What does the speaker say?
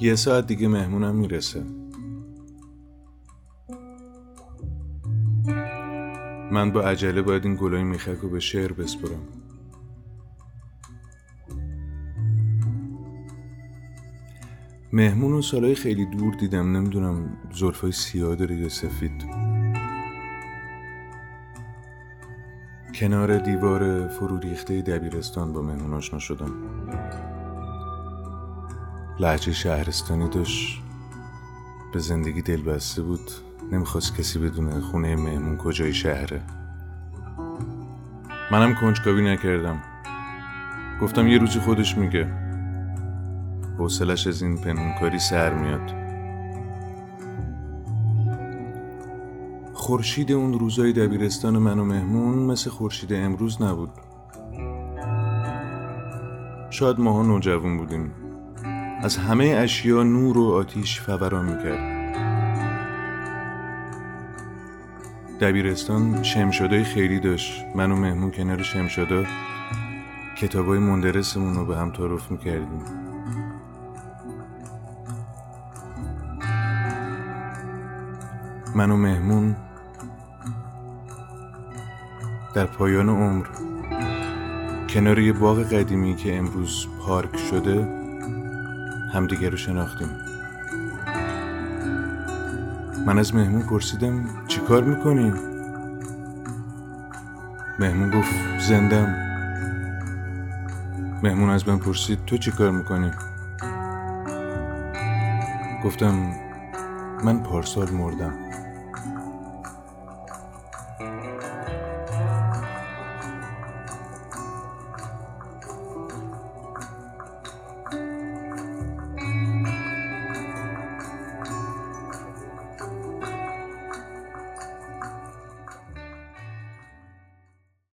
یه ساعت دیگه مهمونم می‌رسه. من با عجله باید این گلای میخک رو به شعر بسپرم. مهمون و سالهای خیلی دور دیدم نمی‌دونم زرفای سیاه داره یا سفید. کنار دیوار فرو ریخته دبیرستان با مهمون آشنا شدم. لحجه شهرستانی داشت. به زندگی دل بسته بود. نمی‌خواست کسی بدونه خونه مهمون کجای شهره. منم کنجکاوی نکردم. گفتم یه روزی خودش میگه. حوصلش از این پنهونکاری سر میاد. خورشید اون روزای دبیرستان من و مهمون مثل خورشید امروز نبود. شاید ماها نوجوان بودیم. از همه اشیا نور و آتیش فوران می‌کرد. دبیرستان شمشادای خیلی داشت. من و مهمون کنار شمشادا کتابای مندرسمون رو به هم تعارف می‌کردیم. من و مهمون در پایان عمر کنار یه باغ قدیمی که امروز پارک شده همدیگه رو شناختیم من از مهمون پرسیدم چی کار می‌کنی؟ مهمون گفت زندم مهمون از من پرسید تو چی کار می‌کنی؟ گفتم من پارسال مردم